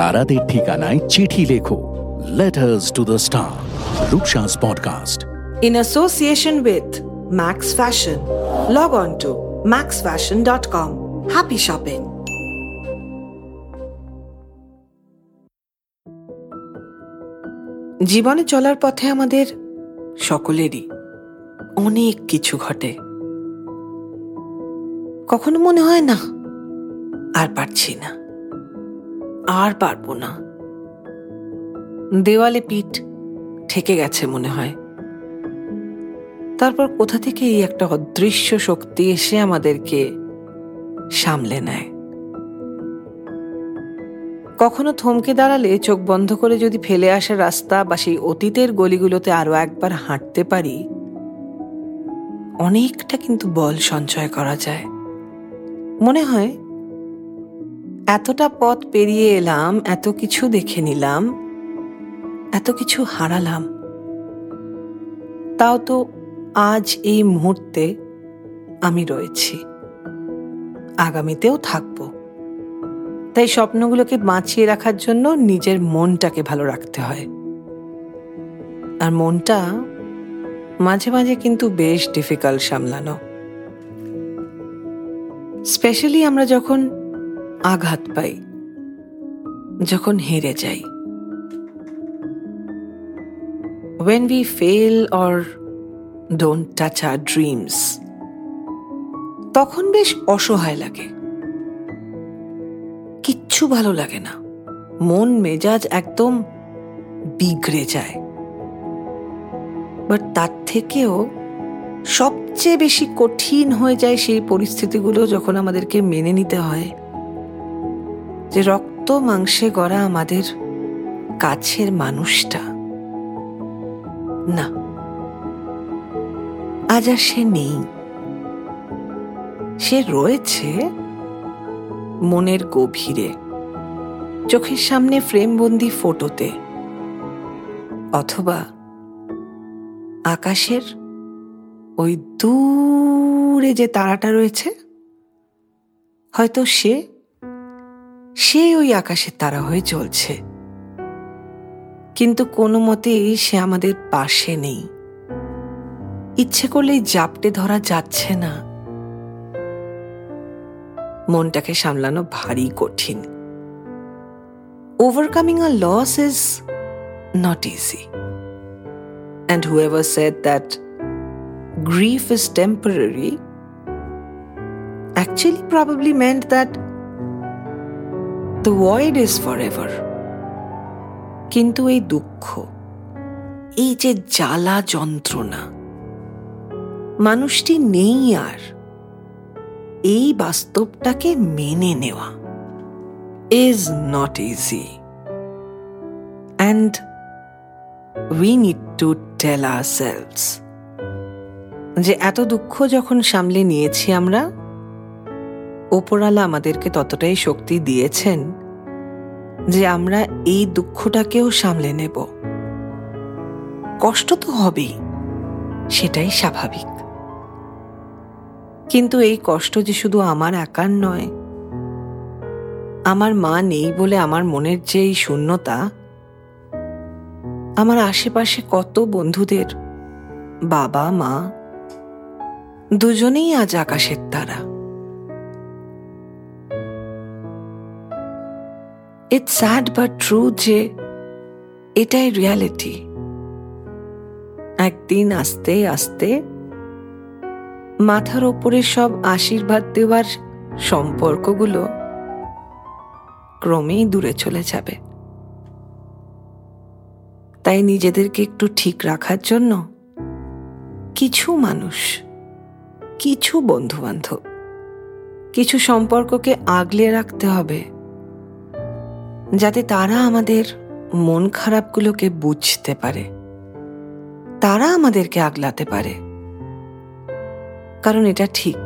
তারাদের ঠিকানায় চিঠি লেখো। Letters to the star Rupsa's podcast in association with Max Fashion log on to Max Fashion dot com Happy shopping! জীবনে চলার পথে আমাদের সকলেরই অনেক কিছু ঘটে। কখনো মনে হয় না, আর পারছি না। আর পারব না। দেওয়ালে পিঠ ঠেকে গেছে মনে হয়। তারপর কোথা থেকে এই একটা অদৃশ্য শক্তি এসে আমাদেরকে সামলে নেয়। কখনো থমকে দাঁড়ালে চোখ বন্ধ করে যদি ফেলে আসা রাস্তা বা সেই অতীতের গলিগুলোতে আরও একবার হাঁটতে পারি, অনেকটা কিন্তু বল সঞ্চয় করা যায়। মনে হয় এতটা পথ পেরিয়ে এলাম, এত কিছু দেখে নিলাম, এত কিছু হারালাম। তাও তো আজ এই মুহূর্তে আমি রয়েছি। আগামীতেও থাকব। তাই স্বপ্নগুলোকে বাঁচিয়ে রাখার জন্য নিজের মনটাকে ভালো রাখতে হয়। আর মনটা মাঝে মাঝে কিন্তু বেশ ডিফিকাল্ট সামলানো। স্পেশালি আমরা যখন আঘাত পাই, যখন হেরে যাই। When we fail or don't touch our dreams, তখন বেশ অসহায় লাগে। কিচ্ছু ভালো লাগে না। মন, মেজাজ একদম বিগড়ে যায়। বাট তার থেকেও সবচেয়ে বেশি কঠিন হয়ে যায় সেই পরিস্থিতিগুলো যখন আমাদেরকে মেনে নিতে হয়। যে রক্ত মাংসে গড়া আমাদের কাছের মানুষটা। না, আজ আর সে নেই। সে রয়েছে মনের গভীরে, চোখের সামনে ফ্রেমবন্দি ফটোতে, অথবা আকাশের ওই দূরে যে তারাটা রয়েছে, হয়তো সে সে ওই আকাশের তারা হয়ে চলছে। কিন্তু কোনো মতেই সে আমাদের পাশে নেই। ইচ্ছে করলেই জাপটে ধরা যাচ্ছে না। মনটাকে সামলানো ভারী কঠিন। Overcoming a loss is not easy and however said that grief is temporary actually probably meant that the void is forever. কিন্তু এই দুঃখ, এই যে জ্বালা যন্ত্রণা, মানুষটি নেই আর। এই বাস্তবটাকে মেনে নেওয়া is not easy and we need to tell ourselves যে এত দুঃখ যখন সামলে নিয়েছি আমরা ওপরালা আমাদেরকে ততটাই শক্তি দিয়েছেন যে আমরা এই দুঃখটাকেও সামলে নেব। কষ্ট তো হবেই, সেটাই স্বাভাবিক। কিন্তু এই কষ্ট যে শুধু আমার একার নয়, আমার মা নেই বলে আমার মনের যে এই শূন্যতা, আমার আশেপাশে কত বন্ধুদের বাবা, মা, দুজনেই আজ আকাশের তারা। ইটস স্যাড বাট ট্রু যে এটাই রিয়ালিটি একদিন আস্তে আস্তে মাথার ওপরে সব আশীর্বাদ দেওয়ার সম্পর্কগুলো ক্রমেই দূরে চলে যাবে। তাই নিজেদেরকে একটু ঠিক রাখার জন্য কিছু মানুষ, কিছু বন্ধু বান্ধব কিছু সম্পর্ককে আগলে রাখতে হবে। যাতে তারা আমাদের মন খারাপগুলোকে বুঝতে পারে। তারা আমাদেরকে আগলাতে পারে। কারণ এটা ঠিক।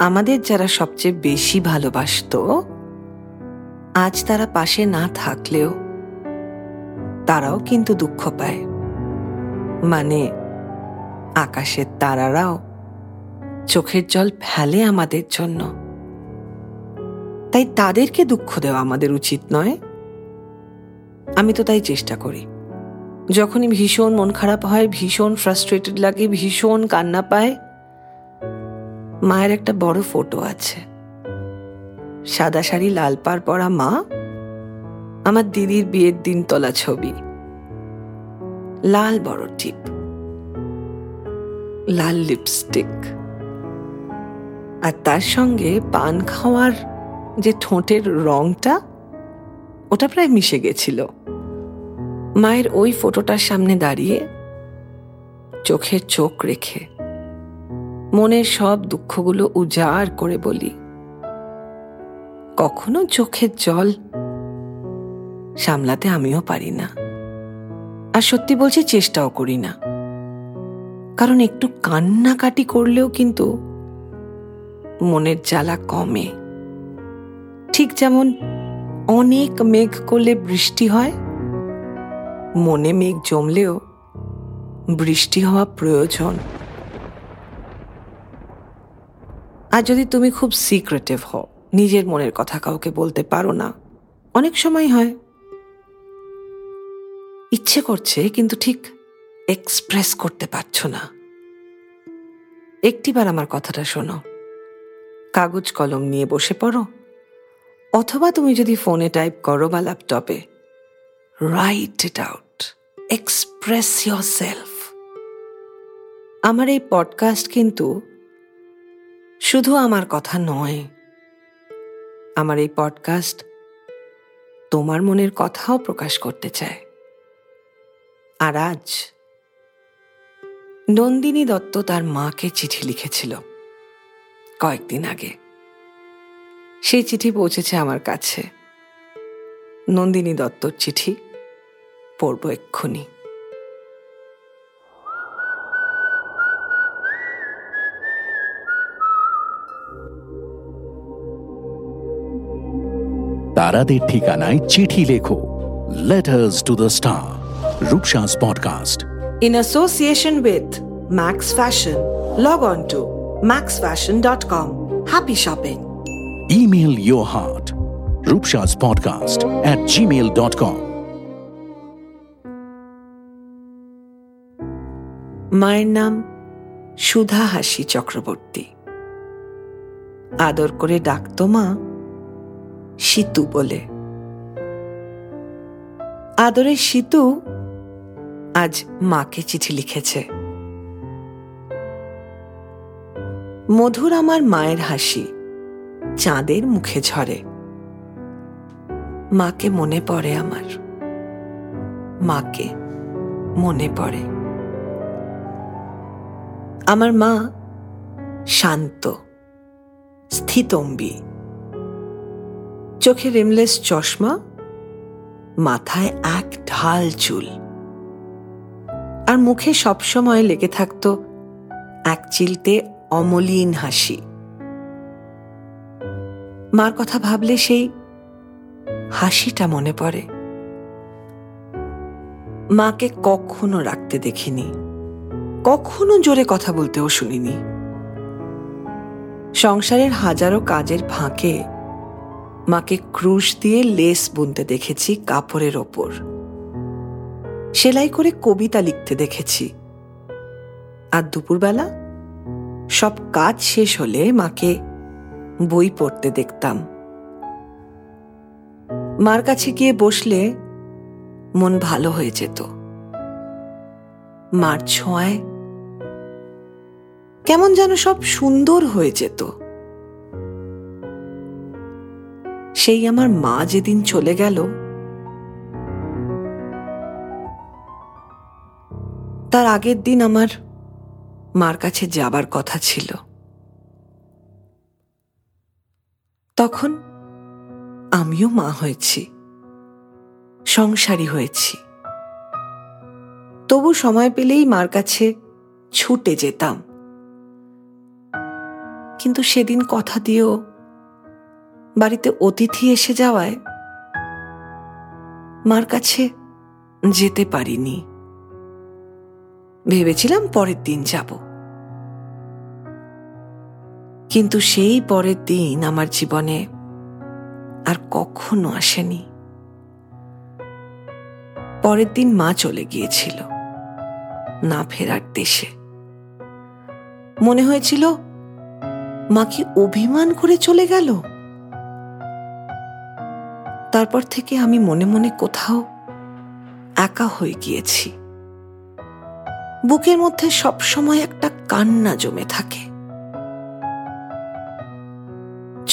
আমাদের যারা সবচেয়ে বেশি ভালোবাসত, আজ তারা পাশে না থাকলেও তারাও কিন্তু দুঃখ পায়। মানে আকাশের তারারাও চোখের জল ফেলে আমাদের জন্য। তাই তাদেরকে দুঃখ দেওয়া আমাদের উচিত নয়। আমি তো তাই চেষ্টা করি। যখনই ভীষণ মন খারাপ হয়, ভীষণ ফ্রাস্ট্রেটেড লাগে, ভীষণ কান্না পায়, মায়ের একটা বড় ফটো আছে। সাদা শাড়ি, লাল পার পরা মা, আমার দিদির বিয়ের দিন তোলা ছবি। লাল বড় টিপ। লাল লিপস্টিক আর তার সঙ্গে পান খাওয়ার যে ঠোঁটের রংটা, ওটা প্রায় মিশে গেছিল। মায়ের ওই ফটোটার সামনে দাঁড়িয়ে চোখের চোখ রেখে মনের সব দুঃখগুলো উজাড় করে বলি, কখনো চোখের জল সামলাতে আমিও পারি না। আর সত্যি বলছি, চেষ্টাও করি না। কারণ একটু কান্নাকাটি করলেও কিন্তু মনের জ্বালা কমে। ঠিক যেমন অনেক মেঘ করলে বৃষ্টি হয়, মনে মেঘ জমলেও বৃষ্টি হওয়া প্রয়োজন। আর যদি তুমি খুব সিক্রেটিভ হও, নিজের মনের কথা কাউকে বলতে পারো না, অনেক সময় হয়, ইচ্ছে করছে কিন্তু ঠিক এক্সপ্রেস করতে পারছ না। একটিবার আমার কথাটা শোনো, কাগজ কলম নিয়ে বসে পড়ো অথবা তুমি যদি ফোনে টাইপ করো বা ল্যাপটপে write it out express yourself আমার এই পডকাস্ট কিন্তু শুধু আমার কথা নয়, আমার এই পডকাস্ট তোমার মনের কথাও প্রকাশ করতে চায়। আর আজ নন্দিনী দত্ত তার মাকে চিঠি লিখেছিল কয়েকদিন আগে। সেই চিঠি পৌঁছেছে আমার কাছে। নন্দিনী দত্তর চিঠি পড়ব এক্ষুনি। তারাদের ঠিকানায় চিঠি লেখো। Letters to the star Rupsa's podcast in association with Max Fashion log on to Max Fashion dot com Happy shopping! Email your heart. Rupshas podcast at gmail.com. মায়ের নাম সুধা হাসি চক্রবর্তী। আদর করে ডাকতো মা সীতু বলে। আদরের সীতু আজ মাকে চিঠি লিখেছে। মধুর আমার মায়ের হাসি চাঁদের মুখে ঝরে। মাকে মনে পড়ে আমার। মাকে মনে পড়ে। আমার মা শান্ত, স্থিতম্বী। চোখে রিমলেস চশমা, মাথায় এক ঢাল চুল। আর মুখে সবসময় লেগে থাকতো এক চিলতে অমলিন হাসি। মার কথা ভাবলে সেই হাসিটা মনে পড়ে। মাকে কখনো রাখতে দেখিনি। কখনো জোরে কথা বলতেও শুনিনি। সংসারের হাজারো কাজের ফাঁকে মাকে ক্রুশ দিয়ে লেস বুনতে দেখেছি কাপড়ের ওপর। সেলাই করে কবিতা লিখতে দেখেছি। আর দুপুরবেলা সব কাজ শেষ হলে মাকে বই পড়তে দেখতাম। মার কাছে গিয়ে বসলে মন ভালো হয়ে যেত। মার ছোঁয়ায় কেমন যেন সব সুন্দর হয়ে যেত। সেই আমার মা যেদিন চলে গেল, তার আগের দিন আমার মার কাছে যাবার কথা ছিল। তখন আমিও মা হয়েছি, সংসারী হয়েছি। তবু সময় পেলেই মার কাছে ছুটে যেতাম। কিন্তু সেদিন কথা দিয়েও বাড়িতে অতিথি এসে যাওয়ায় মার কাছে যেতে পারিনি। ভেবেছিলাম পরের দিন যাব। কিন্তু সেই পরের দিন আমার জীবনে আর কখনো আসেনি। পরের দিন মা চলে গিয়েছিল, না ফেরার দেশে। মনে হয়েছিল, মা কি অভিমান করে চলে গেল? তারপর থেকে আমি মনে মনে কোথাও একা হয়ে গিয়েছি। বুকের মধ্যে সবসময় একটা কান্না জমে থাকে।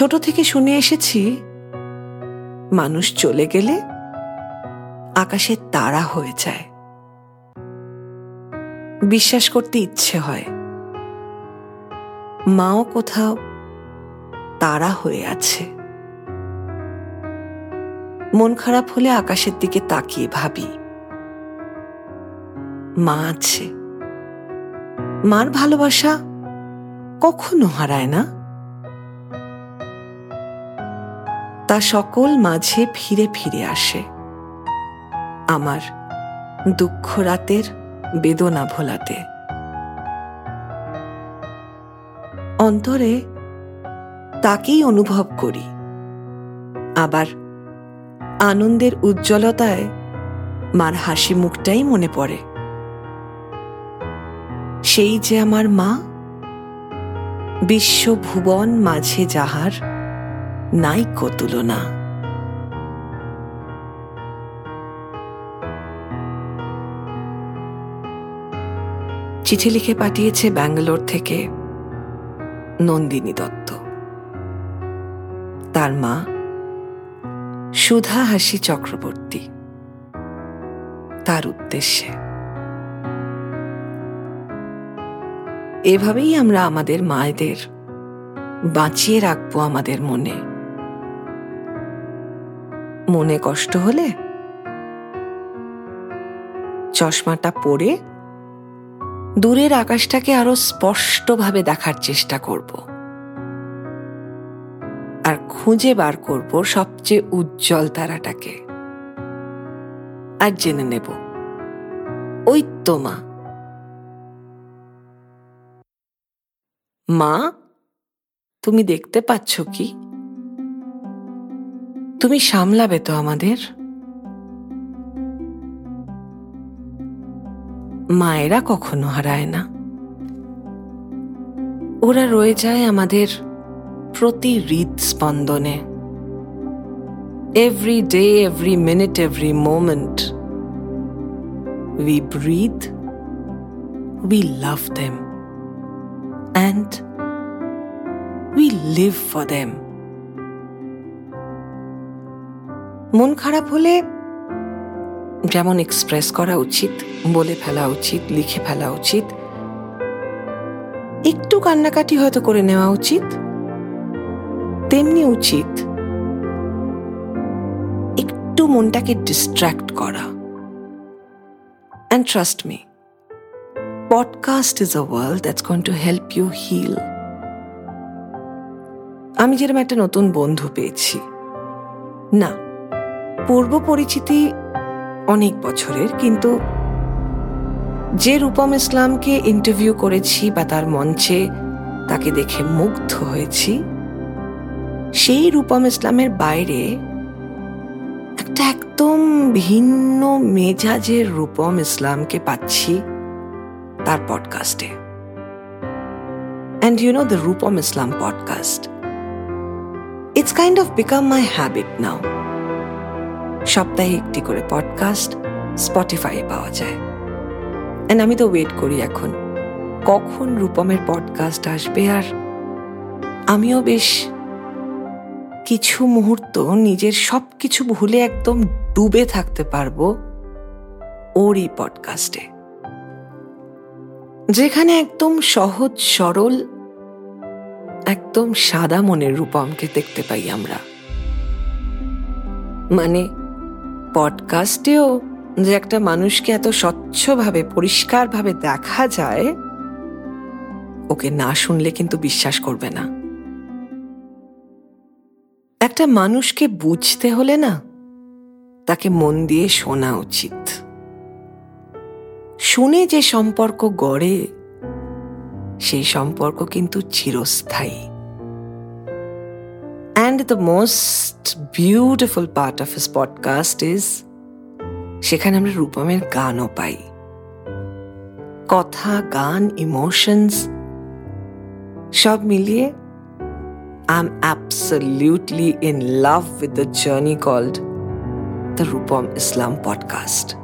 ছোট থেকে শুনে এসেছি, মানুষ চলে গেলে আকাশে তারা হয়ে যায়। বিশ্বাস করতে ইচ্ছে হয়। মাও কোথাও তারা হয়ে আছে। মন খারাপ হলে আকাশের দিকে তাকিয়ে ভাবি। মা আছে। মার ভালোবাসা কখনো হারায় না। তা সকল মাঝে ফিরে ফিরে আসে। আমার দুঃখ রাতের বেদনা ভোলাতে। অন্তরে তাকেই অনুভব করি। আবার আনন্দের উজ্জ্বলতায় মার হাসি মুখটাই মনে পড়ে। সেই যে আমার মা বিশ্বভুবন মাঝে যাহার নাই তুলনা। চিঠি লিখে পাঠিয়েছে ব্যাঙ্গালোর থেকে নন্দিনী দত্ত। তার মা সুধা হাসি চক্রবর্তী। তার উদ্দেশ্যে। এভাবেই আমরা আমাদের মায়েদের বাঁচিয়ে রাখব আমাদের মনে। মনে কষ্ট হলে চশমাটা পরে দূরের আকাশটাকে আরও স্পষ্টভাবে দেখার চেষ্টা করব। আর খুঁজে বার করব সবচেয়ে উজ্জ্বল তারাটাকে। আর জেনে নেব। ওই তো মা। মা, তুমি দেখতে পাচ্ছ কি? তুমি সামলাবে তো আমাদের? মায়েরা কখনো হারায় না। ওরা রয়ে যায় আমাদের প্রতি হৃদস্পন্দনে every day every minute every moment we breathe we love them and we live for them মন খারাপ হলে যেমন এক্সপ্রেস করা উচিত, বলে ফেলা উচিত, লিখে ফেলা উচিত, একটু কান্নাকাটি হয়তো করে নেওয়া উচিত, তেমনি উচিত একটু মনটাকে ডিস্ট্র্যাক্ট করা। And trust me podcast is a world that's going to help you heal আমি যেরকম একটা নতুন বন্ধু পেয়েছি। না পূর্ব পরিচিতি অনেক বছরের, কিন্তু যে রূপম ইসলামকে ইন্টারভিউ করেছি বা তার মঞ্চে তাকে দেখে মুগ্ধ হয়েছি, সেই রূপম ইসলামের বাইরে একটা একদম ভিন্ন মেজাজের রূপম ইসলামকে পাচ্ছি তার পডকাস্টে and you know the Rupam Islam podcast it's kind of become my habit now সপ্তাহে একটি করে পডকাস্ট স্পটিফাইয়ে পাওয়া যায়। অ্যান্ড আমি তো ওয়েট করি এখন। কখন রূপমের পডকাস্ট আসবে আর আমিও বেশ কিছু মুহূর্ত নিজের সব কিছু ভুলে একদম ডুবে থাকতে পারব ওর এই পডকাস্টে যেখানে একদম সহজ, সরল, একদম সাদা মনের রূপমকে দেখতে পাই আমরা। মানে পডকাস্টেও যে একটা মানুষকে এত স্বচ্ছভাবে, পরিষ্কারভাবে দেখা যায়, ওকে না শুনলে কিন্তু বিশ্বাস করবে না। একটা মানুষকে বুঝতে হলে না, তাকে মন দিয়ে শোনা উচিত। শুনে যে সম্পর্ক গড়ে, সেই সম্পর্ক কিন্তু চিরস্থায়ী। And the most beautiful part of his podcast is, সেখানে আমরা রূপমের গানও পাই। কথা, গান ইমোশনস সব মিলিয়ে I am absolutely in love with the journey called the Rupam Islam podcast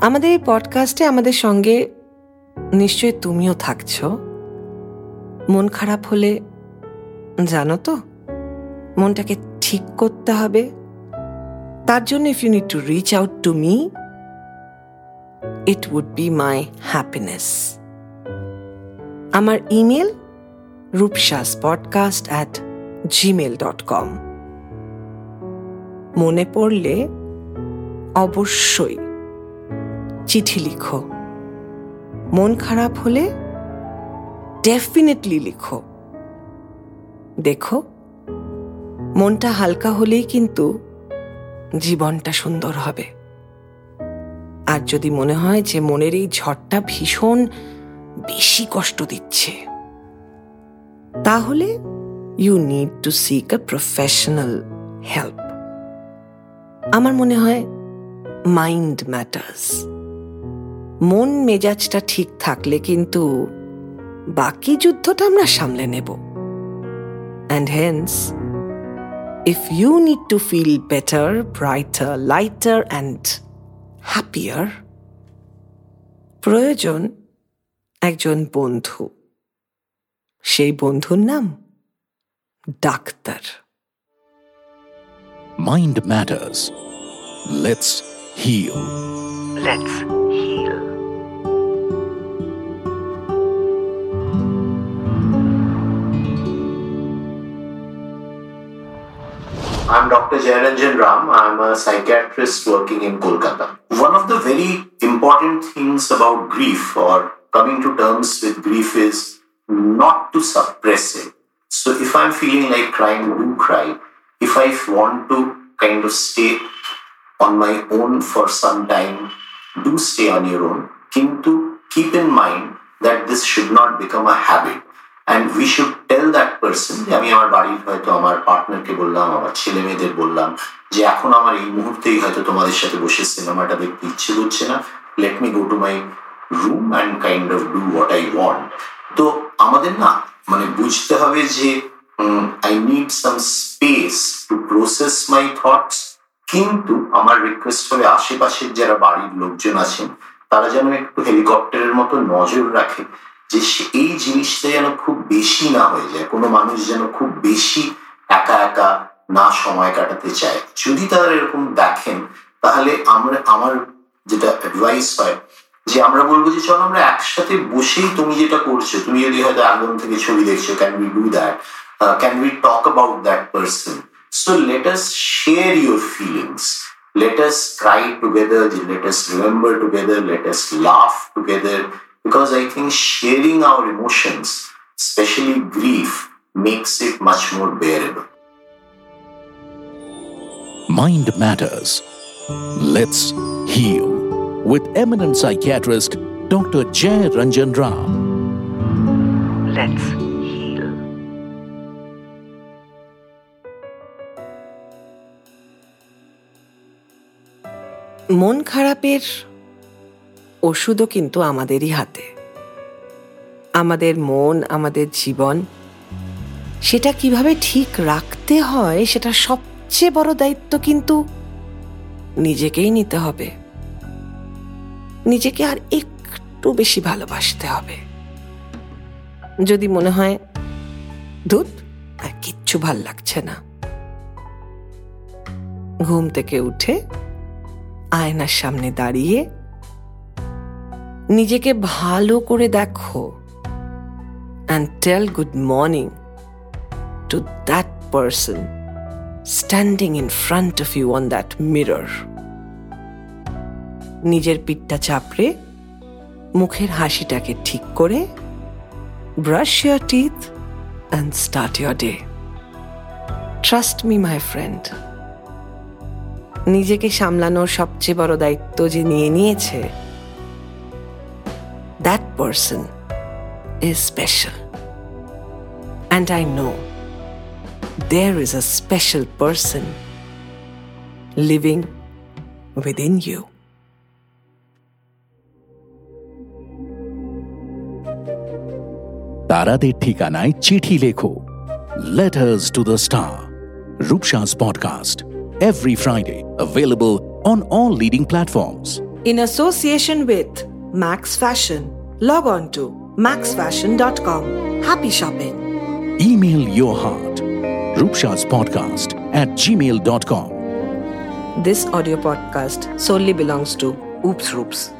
আমাদের এই পডকাস্টে আমাদের সঙ্গে নিশ্চয়ই তুমিও থাকছ। মন খারাপ হলে জানো তো, মনটাকে ঠিক করতে হবে। তার জন্য if you need to reach out to me it would be my happiness আমার email Rupsa's podcast at Gmail dot com মনে পড়লে অবশ্যই চিঠি লিখো। মন খারাপ হলে ডেফিনেটলি লিখো। দেখো, মনটা হালকা হলেই কিন্তু জীবনটা সুন্দর হবে। আর যদি মনে হয় যে মনের এই ঝড়টা ভীষণ বেশি কষ্ট দিচ্ছে, তাহলে you need to seek a professional help আমার মনে হয় মাইন্ড ম্যাটার্স মন মেজাজটা ঠিক থাকলে কিন্তু বাকি যুদ্ধটা আমরা সামলে নেব। And hence if you need to feel better, brighter, lighter, and happier, প্রয়োজন একজন বন্ধু সেই বন্ধুর নাম doctor Mind matters. Let's heal. Let's I'm Dr. Jairanjan Ram. I'm a psychiatrist working in Kolkata. One of the very important things about grief or coming to terms with grief is not to suppress it. So if I'm feeling like crying, do cry. If I want to kind of stay on my own for some time, do stay on your own. Kintu keep in mind that this should not become a habit and we should tell that person যে আমি আমার বাড়ির হয়তো আমার পার্টনারকে বললাম, আমার ছেলে মেয়েদের বললাম যে, এখন আমার এই মুহূর্তেই হয়তো তোমাদের সাথে বসে সিনেমাটা দেখতে ইচ্ছে করছে না। Let me go to my room and kind of do what I want তো আমাদের না মানে বুঝতে হবে যে I need some space to process my thoughts কিন্তু আমার রিকোয়েস্ট হবে আশেপাশের যারা বাড়ির লোকজন আছেন, তারা যেন একটু হেলিকপ্টারের মতো নজর রাখে। যে এই জিনিসটা যেন খুব বেশি না হয়ে যায় কোনো মানুষ যেন খুব বেশি একা একা না সময় কাটাতে চায়। যদি তারা এরকম দেখেন তাহলে আমরা আমার যেটা অ্যাডভাইস হয় যে আমরা বলব যে চলো আমরা একসাথে বসেই তুমি যেটা করছ তুমি যদি হয়তো অ্যালবাম থেকে ছবি দেখছ can we do that can we talk about that person so let us share your feelings let us cry together, let us remember together, together, because I think sharing our emotions, especially grief, makes it much more bearable. Mind matters. Let's heal with eminent psychiatrist Dr. Jay Ranjan Ram. Let's heal. মন খারাপের ওষুধও কিন্তু আমাদেরই হাতে। আমাদের মন, আমাদের জীবন, সেটা কীভাবে ঠিক রাখতে হয় সেটা সবচেয়ে বড় দায়িত্ব কিন্তু নিজেকেই নিতে হবে। নিজেকে আর একটু বেশি ভালোবাসতে হবে। যদি মনে হয় দুধ আর কিচ্ছু ভালো লাগছে না। ঘুম থেকে উঠে আয়নার সামনে দাঁড়িয়ে নিজেকে ভালো করে দেখো and tell good morning to that person standing in front of you on that mirror নিজের পিঠটা চাপড়ে মুখের হাসিটাকে ঠিক করে brush your teeth and start your day trust me my friend নিজেকে সামলানোর সবচেয়ে বড় দায়িত্ব যে নিয়ে নিয়েছে that person is special. And I know there is a special person living within you. তারাদের ঠিকানায় চিঠি লেখো letters to the star রূপসাস podcast every Friday available on all leading platforms In association with Max Fashion, log on to maxfashion.com. Happy shopping. Email your heart rupshaspodcast at gmail.com. This audio podcast solely belongs to Oops Roops.